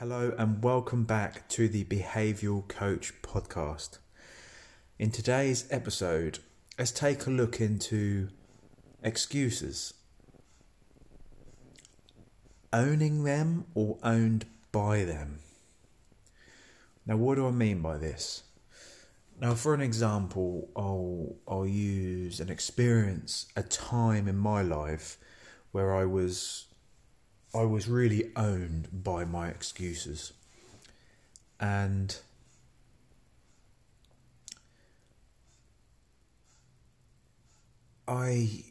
Hello, and welcome back to the Behavioral Coach podcast. In today's episode, let's take a look into excuses. Owning them or owned by them. Now, what do I mean by this? Now, for an example, I'll, I'll use an experience, a time in my life where I was I was really owned by my excuses. And I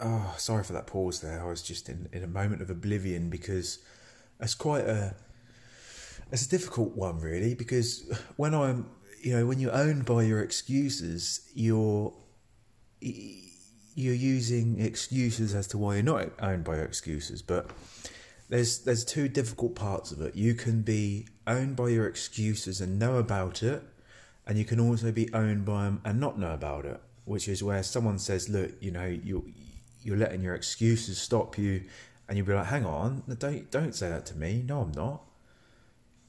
oh sorry for that pause there. I was just in, in a moment of oblivion because it's quite a it's a difficult one really because when I'm you know when you're owned by your excuses you're you're using excuses as to why you're not owned by your excuses but there's there's two difficult parts of it. You can be owned by your excuses and know about it, and you can also be owned by them and not know about it. Which is where someone says, "Look, you know, you you're letting your excuses stop you," and you'll be like, "Hang on, don't don't say that to me. No, I'm not.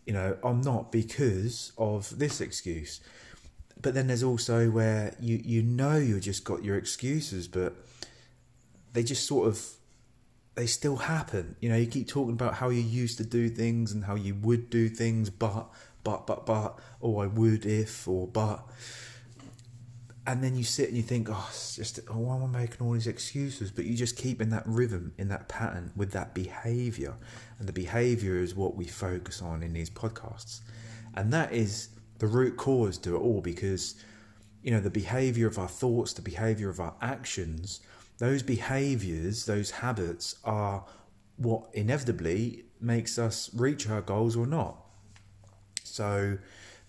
You know, I'm not because of this excuse." But then there's also where you you know you've just got your excuses, but they just sort of they still happen. You know, you keep talking about how you used to do things and how you would do things, but, but, but, but, oh, I would if, or but. And then you sit and you think, oh, it's just, oh, why am I making all these excuses? But you just keep in that rhythm, in that pattern with that behavior. And the behavior is what we focus on in these podcasts. And that is the root cause to it all because, you know, the behavior of our thoughts, the behavior of our actions those behaviors, those habits are what inevitably makes us reach our goals or not. So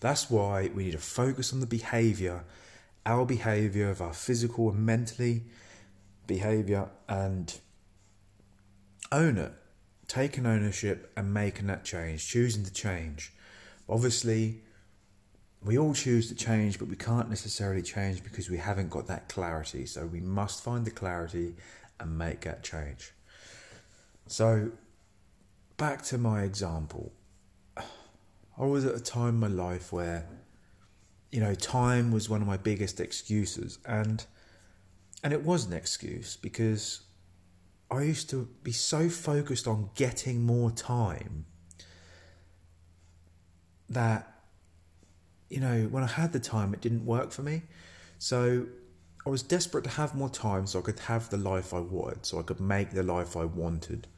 that's why we need to focus on the behavior, our behavior of our physical and mentally behavior, and own it. Taking ownership and making that change, choosing to change. Obviously, we all choose to change, but we can't necessarily change because we haven't got that clarity. So we must find the clarity and make that change. So, back to my example. I was at a time in my life where, you know, time was one of my biggest excuses, and and it was an excuse because I used to be so focused on getting more time that you know, when I had the time, it didn't work for me. So I was desperate to have more time so I could have the life I wanted, so I could make the life I wanted.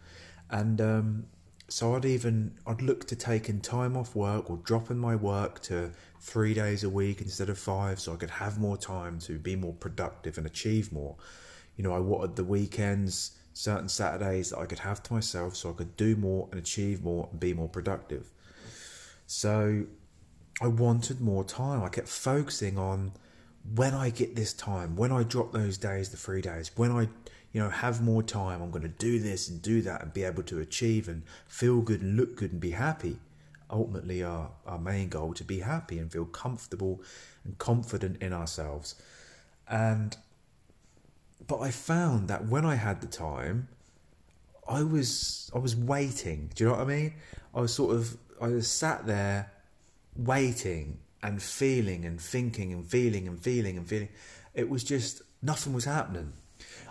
And um, so I'd even I'd look to taking time off work or dropping my work to three days a week instead of five, so I could have more time to be more productive and achieve more. You know, I wanted the weekends, certain Saturdays that I could have to myself, so I could do more and achieve more and be more productive. So I wanted more time. I kept focusing on when I get this time, when I drop those days, the three days, when I, you know, have more time, I'm going to do this and do that and be able to achieve and feel good and look good and be happy. Ultimately, our, our main goal to be happy and feel comfortable and confident in ourselves. And, but I found that when I had the time, I was I was waiting. Do you know what I mean? I was sort of I was sat there waiting and feeling and thinking and feeling and feeling and feeling. It was just nothing was happening.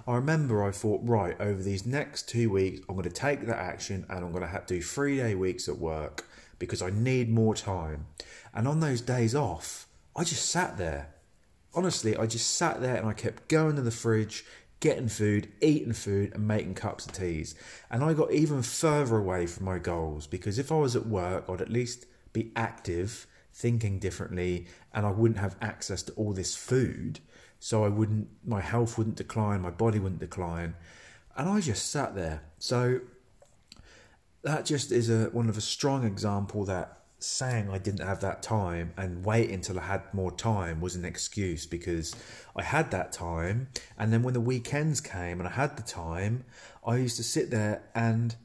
I remember I thought, right, over these next two weeks, I'm going to take that action and I'm going to have to do three day weeks at work because I need more time. And on those days off, I just sat there. Honestly, I just sat there and I kept going to the fridge, getting food, eating food, and making cups of teas. And I got even further away from my goals because if I was at work, I'd at least be active, thinking differently, and I wouldn't have access to all this food. So I wouldn't, my health wouldn't decline, my body wouldn't decline. And I just sat there. So that just is a one of a strong example that saying I didn't have that time and wait until I had more time was an excuse because I had that time and then when the weekends came and I had the time I used to sit there and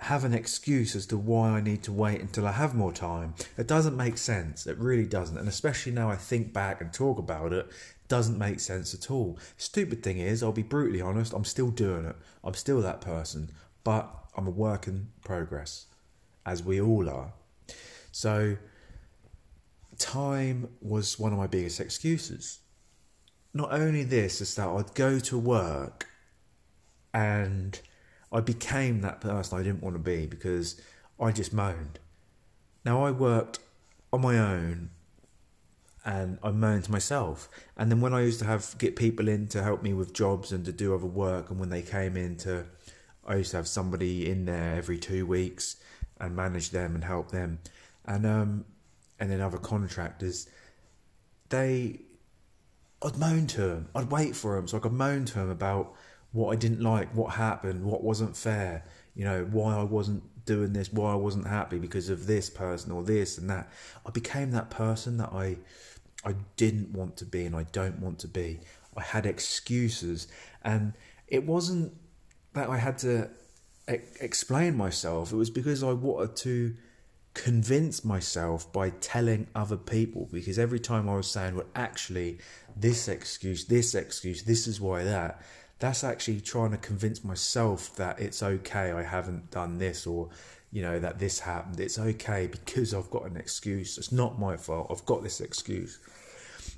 have an excuse as to why I need to wait until I have more time. It doesn't make sense. It really doesn't. And especially now I think back and talk about it, doesn't make sense at all. Stupid thing is, I'll be brutally honest, I'm still doing it. I'm still that person, but I'm a work in progress. as we all are. So, time was one of my biggest excuses. Not only this, is that I'd go to work and I became that person I didn't want to be because I just moaned. Now, I worked on my own and I moaned to myself. And then when I used to have get people in to help me with jobs and to do other work, and when they came in to, I used to have somebody in there every two weeks and manage them and help them, and um, and then other contractors, they, I'd moan to them. I'd wait for them so I could moan to them about what I didn't like, what happened, what wasn't fair, you know, why I wasn't doing this, why I wasn't happy because of this person or this and that. I became that person that I I didn't want to be and I don't want to be. I had excuses, and it wasn't that I had to e- explain myself. It was because I wanted to convince myself by telling other people. Because every time I was saying, "Well, actually, this excuse, this excuse, this is why that," that's actually trying to convince myself that it's okay. I haven't done this, or you know that this happened. It's okay because I've got an excuse. It's not my fault. I've got this excuse.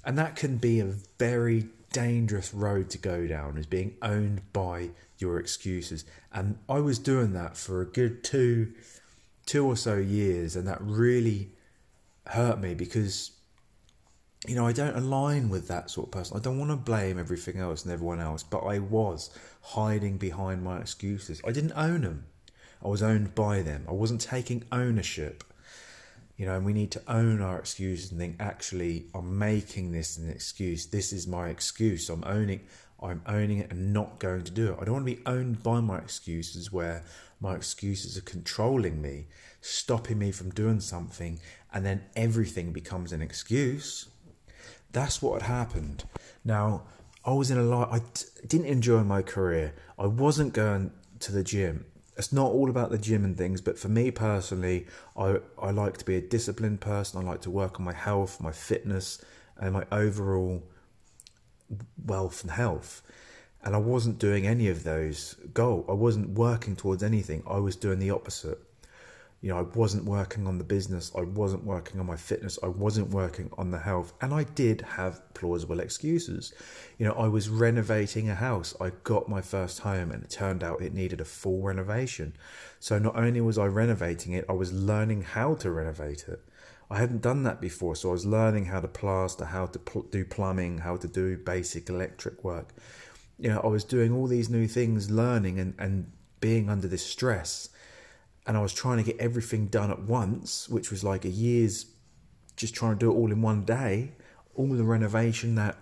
And that can be a very dangerous road to go down, is being owned by your excuses. And I was doing that for a good two, two or so years, and that really hurt me because, you know, I don't align with that sort of person. I don't want to blame everything else and everyone else, but I was hiding behind my excuses. I didn't own them. I was owned by them. I wasn't taking ownership you know, and we need to own our excuses and think, actually, I'm making this an excuse. This is my excuse. I'm owning, I'm owning it and not going to do it. I don't want to be owned by my excuses where my excuses are controlling me, stopping me from doing something, and then everything becomes an excuse. That's what had happened. Now, I was in a lot, I didn't enjoy my career. I wasn't going to the gym it's not all about the gym and things, but for me personally, I, I like to be a disciplined person. I like to work on my health, my fitness, and my overall wealth and health. And I wasn't doing any of those goals. I wasn't working towards anything. I was doing the opposite you know, I wasn't working on the business, I wasn't working on my fitness, I wasn't working on the health, and I did have plausible excuses. You know, I was renovating a house, I got my first home, and it turned out it needed a full renovation. So not only was I renovating it, I was learning how to renovate it. I hadn't done that before, so I was learning how to plaster, how to pl- do plumbing, how to do basic electric work. You know, I was doing all these new things, learning and, and being under this stress and I was trying to get everything done at once, which was like a year's just trying to do it all in one day. All the renovation that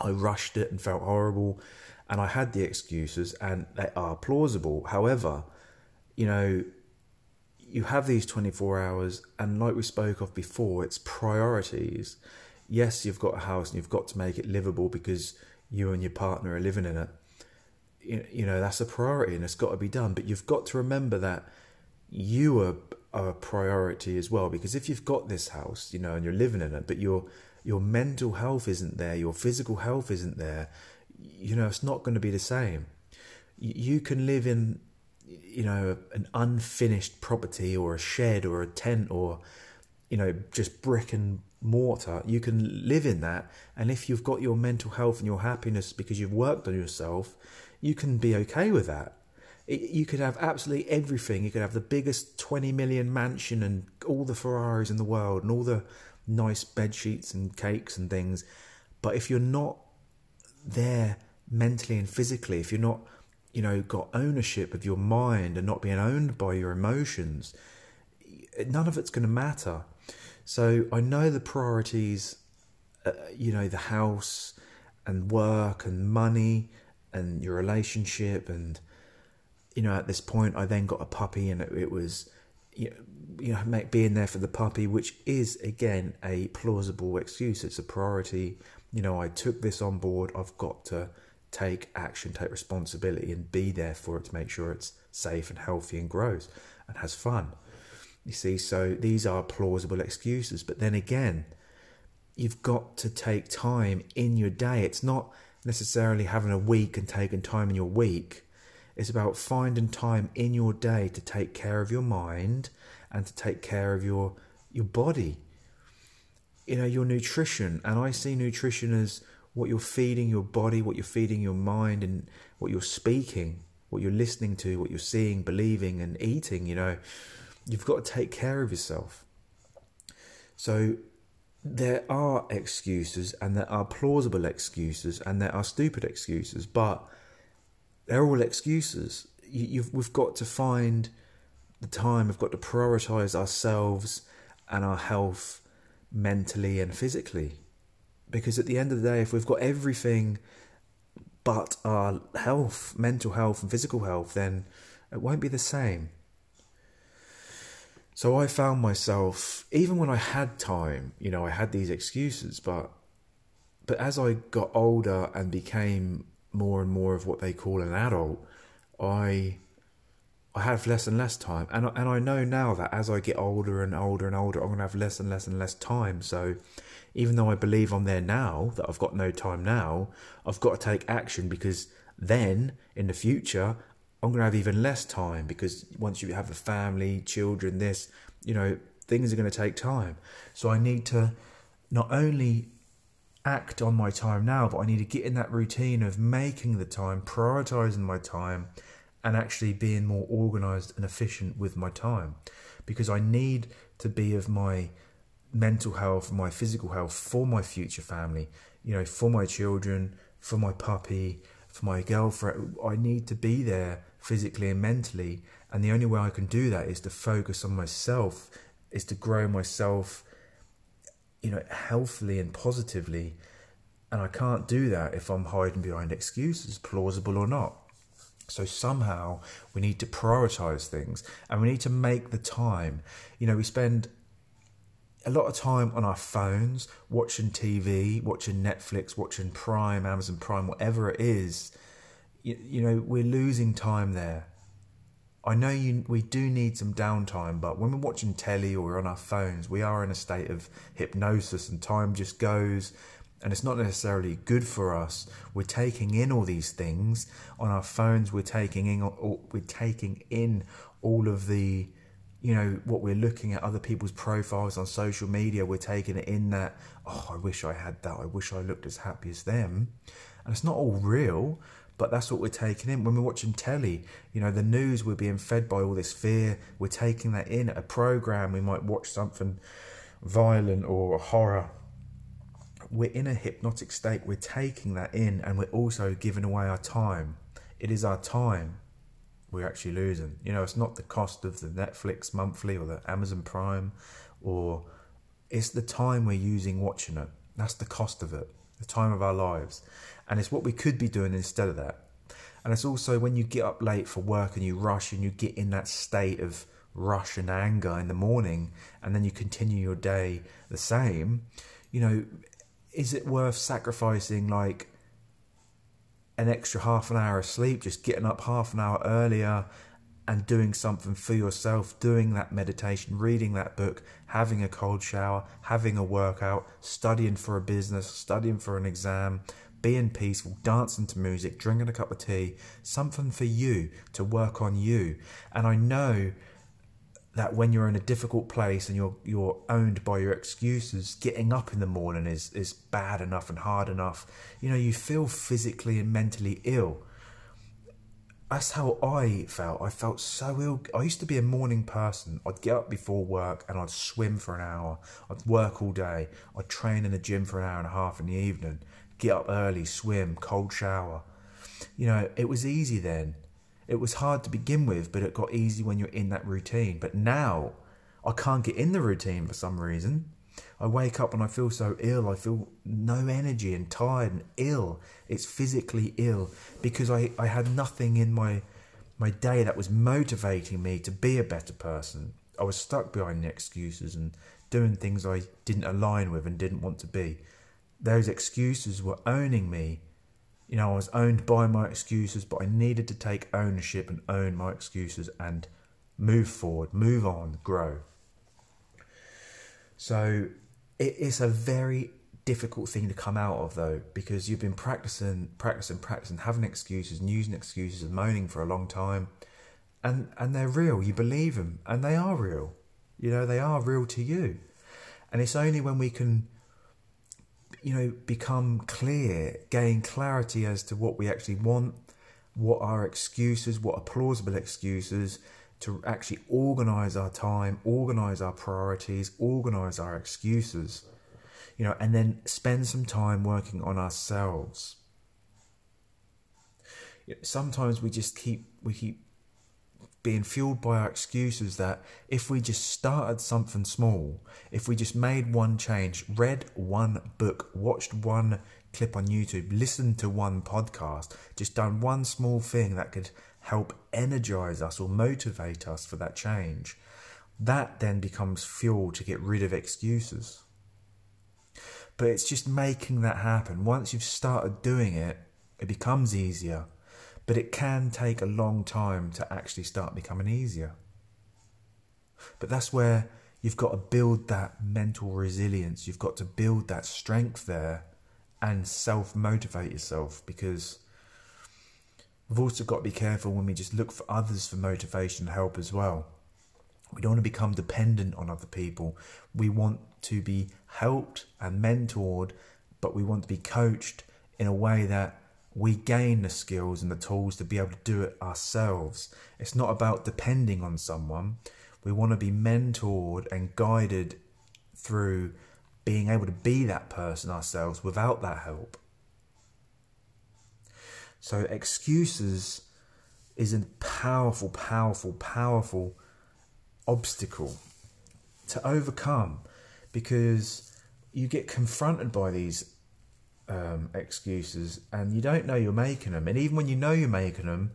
I rushed it and felt horrible, and I had the excuses, and they are plausible. However, you know, you have these 24 hours, and like we spoke of before, it's priorities. Yes, you've got a house and you've got to make it livable because you and your partner are living in it. You know, that's a priority and it's got to be done. But you've got to remember that you are, a priority as well because if you've got this house you know and you're living in it but your your mental health isn't there your physical health isn't there you know it's not going to be the same. You can live in you know an unfinished property or a shed or a tent or you know just brick and mortar. You can live in that and if you've got your mental health and your happiness because you've worked on yourself you can be okay with that you could have absolutely everything. You could have the biggest 20 million mansion and all the Ferraris in the world and all the nice bed sheets and cakes and things. But if you're not there mentally and physically, if you're not, you know, got ownership of your mind and not being owned by your emotions, none of it's going to matter. So I know the priorities, uh, you know, the house and work and money and your relationship and you know, at this point, I then got a puppy, and it, it was, you know, being there for the puppy, which is again a plausible excuse. It's a priority. You know, I took this on board. I've got to take action, take responsibility, and be there for it to make sure it's safe and healthy and grows and has fun. You see, so these are plausible excuses. But then again, you've got to take time in your day. It's not necessarily having a week and taking time in your week it's about finding time in your day to take care of your mind and to take care of your your body. You know, your nutrition. And I see nutrition as what you're feeding your body, what you're feeding your mind, and what you're speaking, what you're listening to, what you're seeing, believing, and eating. You know, you've got to take care of yourself. So there are excuses, and there are plausible excuses, and there are stupid excuses, but they're all excuses. You, we've got to find the time, we've got to prioritize ourselves and our health mentally and physically. Because at the end of the day, if we've got everything but our health, mental health, and physical health, then it won't be the same. So I found myself, even when I had time, you know, I had these excuses, but but as I got older and became more and more of what they call an adult, I I have less and less time, and and I know now that as I get older and older and older, I'm gonna have less and less and less time. So, even though I believe I'm there now, that I've got no time now, I've got to take action because then in the future I'm gonna have even less time because once you have a family, children, this, you know, things are gonna take time. So I need to not only act on my time now, but I need to get in that routine of making the time, prioritizing my time and actually being more organized and efficient with my time because I need to be of my mental health, my physical health for my future family, you know, for my children, for my puppy, for my girlfriend. I need to be there physically and mentally. And the only way I can do that is to focus on myself, is to grow myself, you know, healthily and positively. And I can't do that if I'm hiding behind excuses, plausible or not. So somehow we need to prioritize things and we need to make the time. You know, we spend a lot of time on our phones watching TV, watching Netflix, watching Prime, Amazon Prime, whatever it is. You, you know, we're losing time there. I know you we do need some downtime, but when we're watching telly or on our phones, we are in a state of hypnosis and time just goes and it's not necessarily good for us. We're taking in all these things on our phones. We're taking in we're taking in all of the you know what we're looking at other people's profiles on social media. We're taking it in that oh I wish I had that. I wish I looked as happy as them. And it's not all real, but that's what we're taking in when we're watching telly. You know the news. We're being fed by all this fear. We're taking that in. A program we might watch something violent or horror we're in a hypnotic state. We're taking that in and we're also giving away our time. It is our time we're actually losing. You know, it's not the cost of the Netflix monthly or the Amazon Prime or it's the time we're using watching it. That's the cost of it, the time of our lives. And it's what we could be doing instead of that. And it's also when you get up late for work and you rush and you get in that state of rush and anger in the morning and then you continue your day the same, you know, is it worth sacrificing like an extra half an hour of sleep, just getting up half an hour earlier and doing something for yourself, doing that meditation, reading that book, having a cold shower, having a workout, studying for a business, studying for an exam, being peaceful, dancing to music, drinking a cup of tea, something for you to work on you. And I know that when you're in a difficult place and you're you're owned by your excuses, getting up in the morning is is bad enough and hard enough. You know, you feel physically and mentally ill. That's how I felt. I felt so ill. I used to be a morning person. I'd get up before work and I'd swim for an hour. I'd work all day. I'd train in the gym for an hour and a half in the evening. Get up early, swim, cold shower. You know, it was easy then it was hard to begin with, but it got easy when you're in that routine. But now I can't get in the routine for some reason. I wake up and I feel so ill. I feel no energy and tired and ill. It's physically ill because I, I had nothing in my my day that was motivating me to be a better person. I was stuck behind the excuses and doing things I didn't align with and didn't want to be. Those excuses were owning me you know, I was owned by my excuses, but I needed to take ownership and own my excuses and move forward, move on, grow. So it is a very difficult thing to come out of though, because you've been practicing, practicing, practicing, having excuses and using excuses and moaning for a long time. And and they're real, you believe them, and they are real. You know, they are real to you. And it's only when we can, you know, become clear, gain clarity as to what we actually want, what are excuses, what are plausible excuses, to actually organize our time, organize our priorities, organize our excuses, you know, and then spend some time working on ourselves. Sometimes we just keep we keep being fueled by our excuses that if we just started something small, if we just made one change, read one book, watched one clip on YouTube, listened to one podcast, just done one small thing that could help energize us or motivate us for that change, that then becomes fuel to get rid of excuses. But it's just making that happen. Once you've started doing it, it becomes easier but it can take a long time to actually start becoming easier. But that's where you've got to build that mental resilience, you've got to build that strength there and self motivate yourself because we've also got to be careful when we just look for others for motivation and help as well. We don't want to become dependent on other people. We want to be helped and mentored, but we want to be coached in a way that we gain the skills and the tools to be able to do it ourselves. It's not about depending on someone. We want to be mentored and guided through being able to be that person ourselves without that help. So, excuses is a powerful, powerful, powerful obstacle to overcome because you get confronted by these um, excuses and you don't know you're making them. And even when you know you're making them,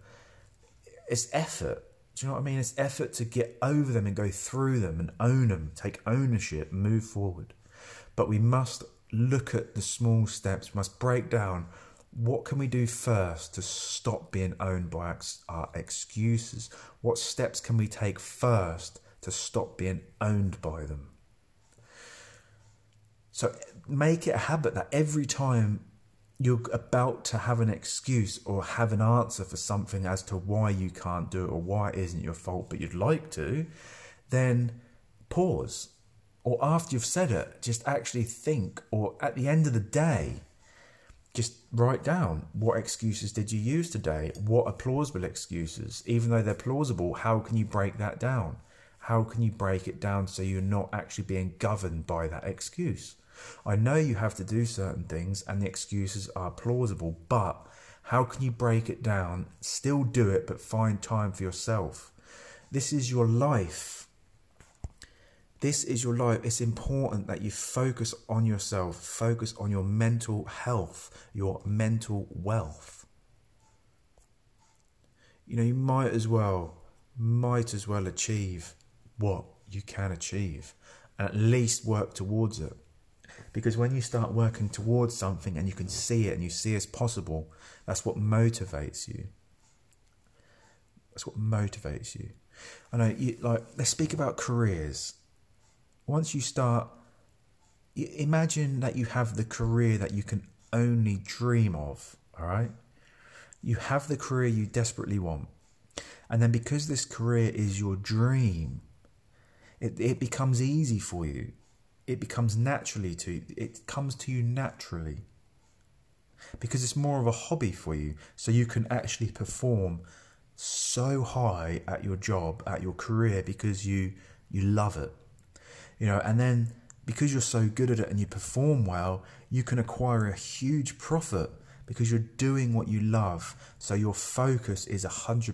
it's effort. Do you know what I mean? It's effort to get over them and go through them and own them, take ownership, move forward. But we must look at the small steps, we must break down what can we do first to stop being owned by our excuses? What steps can we take first to stop being owned by them? So make it a habit that every time you're about to have an excuse or have an answer for something as to why you can't do it or why it isn't your fault, but you'd like to, then pause. Or after you've said it, just actually think, or at the end of the day, just write down what excuses did you use today? What are plausible excuses? Even though they're plausible, how can you break that down? How can you break it down so you're not actually being governed by that excuse? I know you have to do certain things and the excuses are plausible, but how can you break it down, still do it, but find time for yourself? This is your life. This is your life. It's important that you focus on yourself, focus on your mental health, your mental wealth. You know, you might as well, might as well achieve what you can achieve and at least work towards it. Because when you start working towards something and you can see it and you see it's possible, that's what motivates you. That's what motivates you. I know, you, like, let's speak about careers. Once you start, imagine that you have the career that you can only dream of, all right? You have the career you desperately want. And then because this career is your dream, it, it becomes easy for you it becomes naturally to it comes to you naturally. Because it's more of a hobby for you. So you can actually perform so high at your job at your career because you you love it. You know and then because you're so good at it and you perform well you can acquire a huge profit because you're doing what you love. So your focus is 100%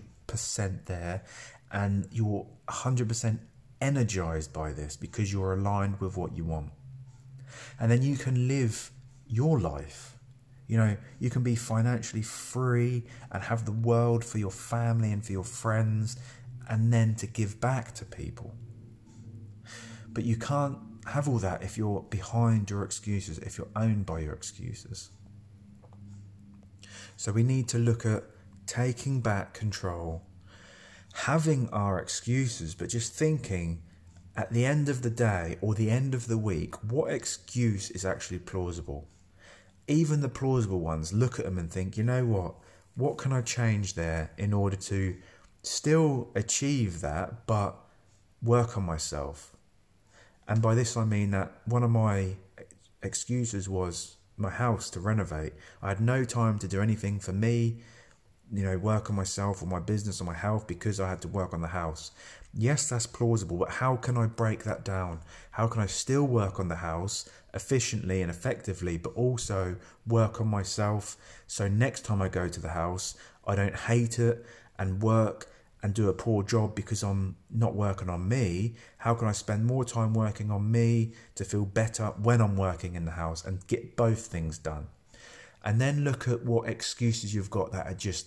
there and you're 100% energized by this because you're aligned with what you want. And then you can live your life. You know, you can be financially free and have the world for your family and for your friends, and then to give back to people. But you can't have all that if you're behind your excuses, if you're owned by your excuses. So we need to look at taking back control having our excuses, but just thinking at the end of the day or the end of the week, what excuse is actually plausible? Even the plausible ones, look at them and think, you know what? What can I change there in order to still achieve that, but work on myself? And by this I mean that one of my excuses was my house to renovate. I had no time to do anything for me, you know, work on myself or my business or my health because I had to work on the house. Yes, that's plausible, but how can I break that down? How can I still work on the house efficiently and effectively, but also work on myself so next time I go to the house, I don't hate it and work and do a poor job because I'm not working on me? How can I spend more time working on me to feel better when I'm working in the house and get both things done? And then look at what excuses you've got that are just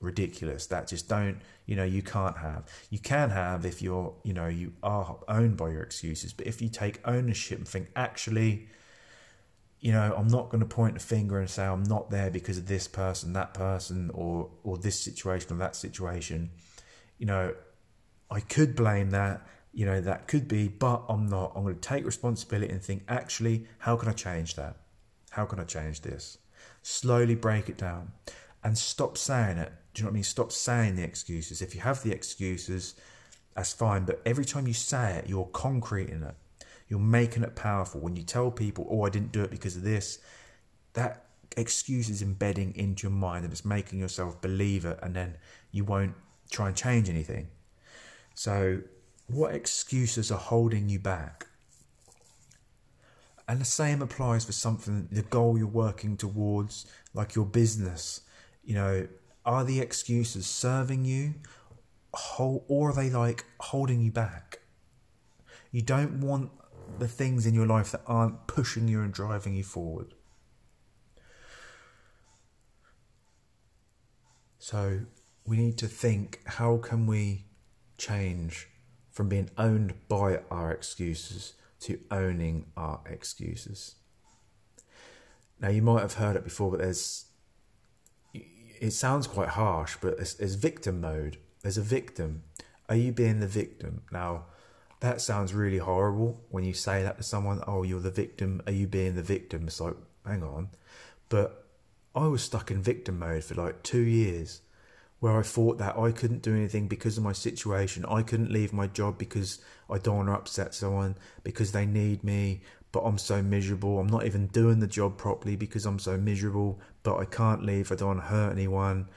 ridiculous that just don't you know you can't have you can have if you're you know you are owned by your excuses but if you take ownership and think actually you know i'm not going to point a finger and say i'm not there because of this person that person or or this situation or that situation you know, I could blame that, you know, that could be, but I'm not. I'm going to take responsibility and think, actually, how can I change that? How can I change this? Slowly break it down and stop saying it. Do you know what I mean? Stop saying the excuses. If you have the excuses, that's fine. But every time you say it, you're concreting it. You're making it powerful. When you tell people, oh, I didn't do it because of this, that excuse is embedding into your mind and it's making yourself believe it. And then you won't try and change anything. So, what excuses are holding you back? And the same applies for something, the goal you're working towards, like your business. You know, are the excuses serving you, or are they like holding you back? You don't want the things in your life that aren't pushing you and driving you forward. So, we need to think how can we change from being owned by our excuses to owning our excuses. Now, you might have heard it before, but there's it sounds quite harsh, but there's, there's victim mode. There's a victim. Are you being the victim? Now, that sounds really horrible when you say that to someone. Oh, you're the victim. Are you being the victim? It's like, hang on. But I was stuck in victim mode for like two years where I thought that I couldn't do anything because of my situation. I couldn't leave my job because I don't want to upset someone, because they need me, but I'm so miserable. I'm not even doing the job properly because I'm so miserable, but I can't leave. I don't want to hurt anyone,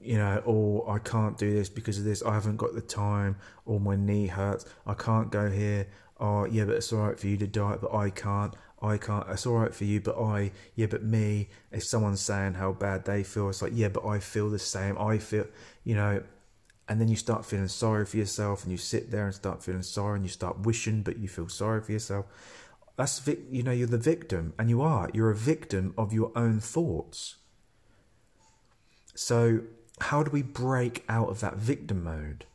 you know, or I can't do this because of this. I haven't got the time, or my knee hurts. I can't go here. Oh, yeah, but it's all right for you to diet, but I can't. I can't, it's all right for you, but I, yeah, but me, if someone's saying how bad they feel, it's like, yeah, but I feel the same. I feel, you know, and then you start feeling sorry for yourself and you sit there and start feeling sorry and you start wishing, but you feel sorry for yourself. That's, you know, you're the victim and you are, you're a victim of your own thoughts. So, how do we break out of that victim mode?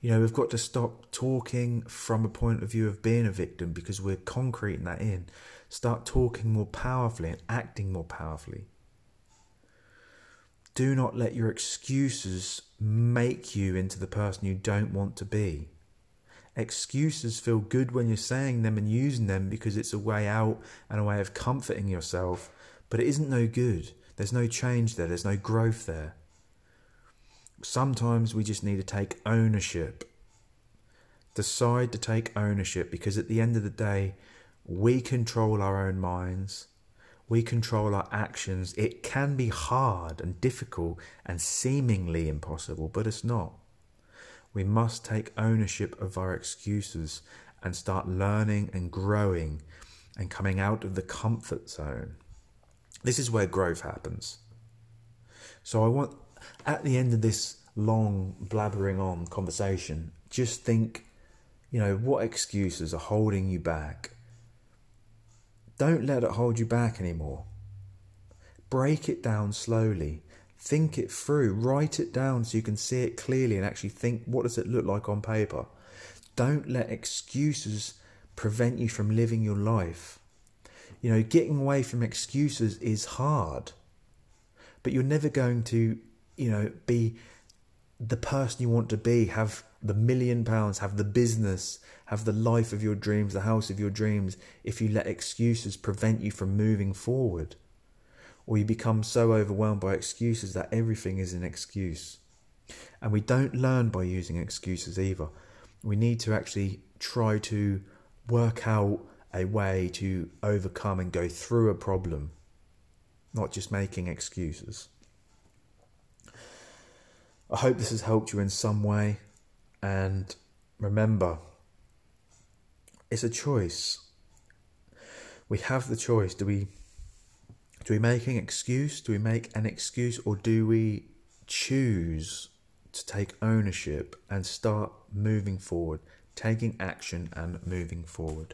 You know, we've got to stop talking from a point of view of being a victim because we're concreting that in. Start talking more powerfully and acting more powerfully. Do not let your excuses make you into the person you don't want to be. Excuses feel good when you're saying them and using them because it's a way out and a way of comforting yourself, but it isn't no good. There's no change there, there's no growth there. Sometimes we just need to take ownership. Decide to take ownership because at the end of the day, we control our own minds. We control our actions. It can be hard and difficult and seemingly impossible, but it's not. We must take ownership of our excuses and start learning and growing and coming out of the comfort zone. This is where growth happens. So I want, at the end of this long blabbering on conversation, just think, you know, what excuses are holding you back? Don't let it hold you back anymore. Break it down slowly. Think it through. Write it down so you can see it clearly and actually think what does it look like on paper. Don't let excuses prevent you from living your life. You know, getting away from excuses is hard. But you're never going to, you know, be the person you want to be, have the million pounds, have the business, have the life of your dreams, the house of your dreams, if you let excuses prevent you from moving forward. Or you become so overwhelmed by excuses that everything is an excuse. And we don't learn by using excuses either. We need to actually try to work out a way to overcome and go through a problem, not just making excuses. I hope this has helped you in some way. And remember, it's a choice. We have the choice. Do we do we make an excuse? Do we make an excuse or do we choose to take ownership and start moving forward, taking action and moving forward?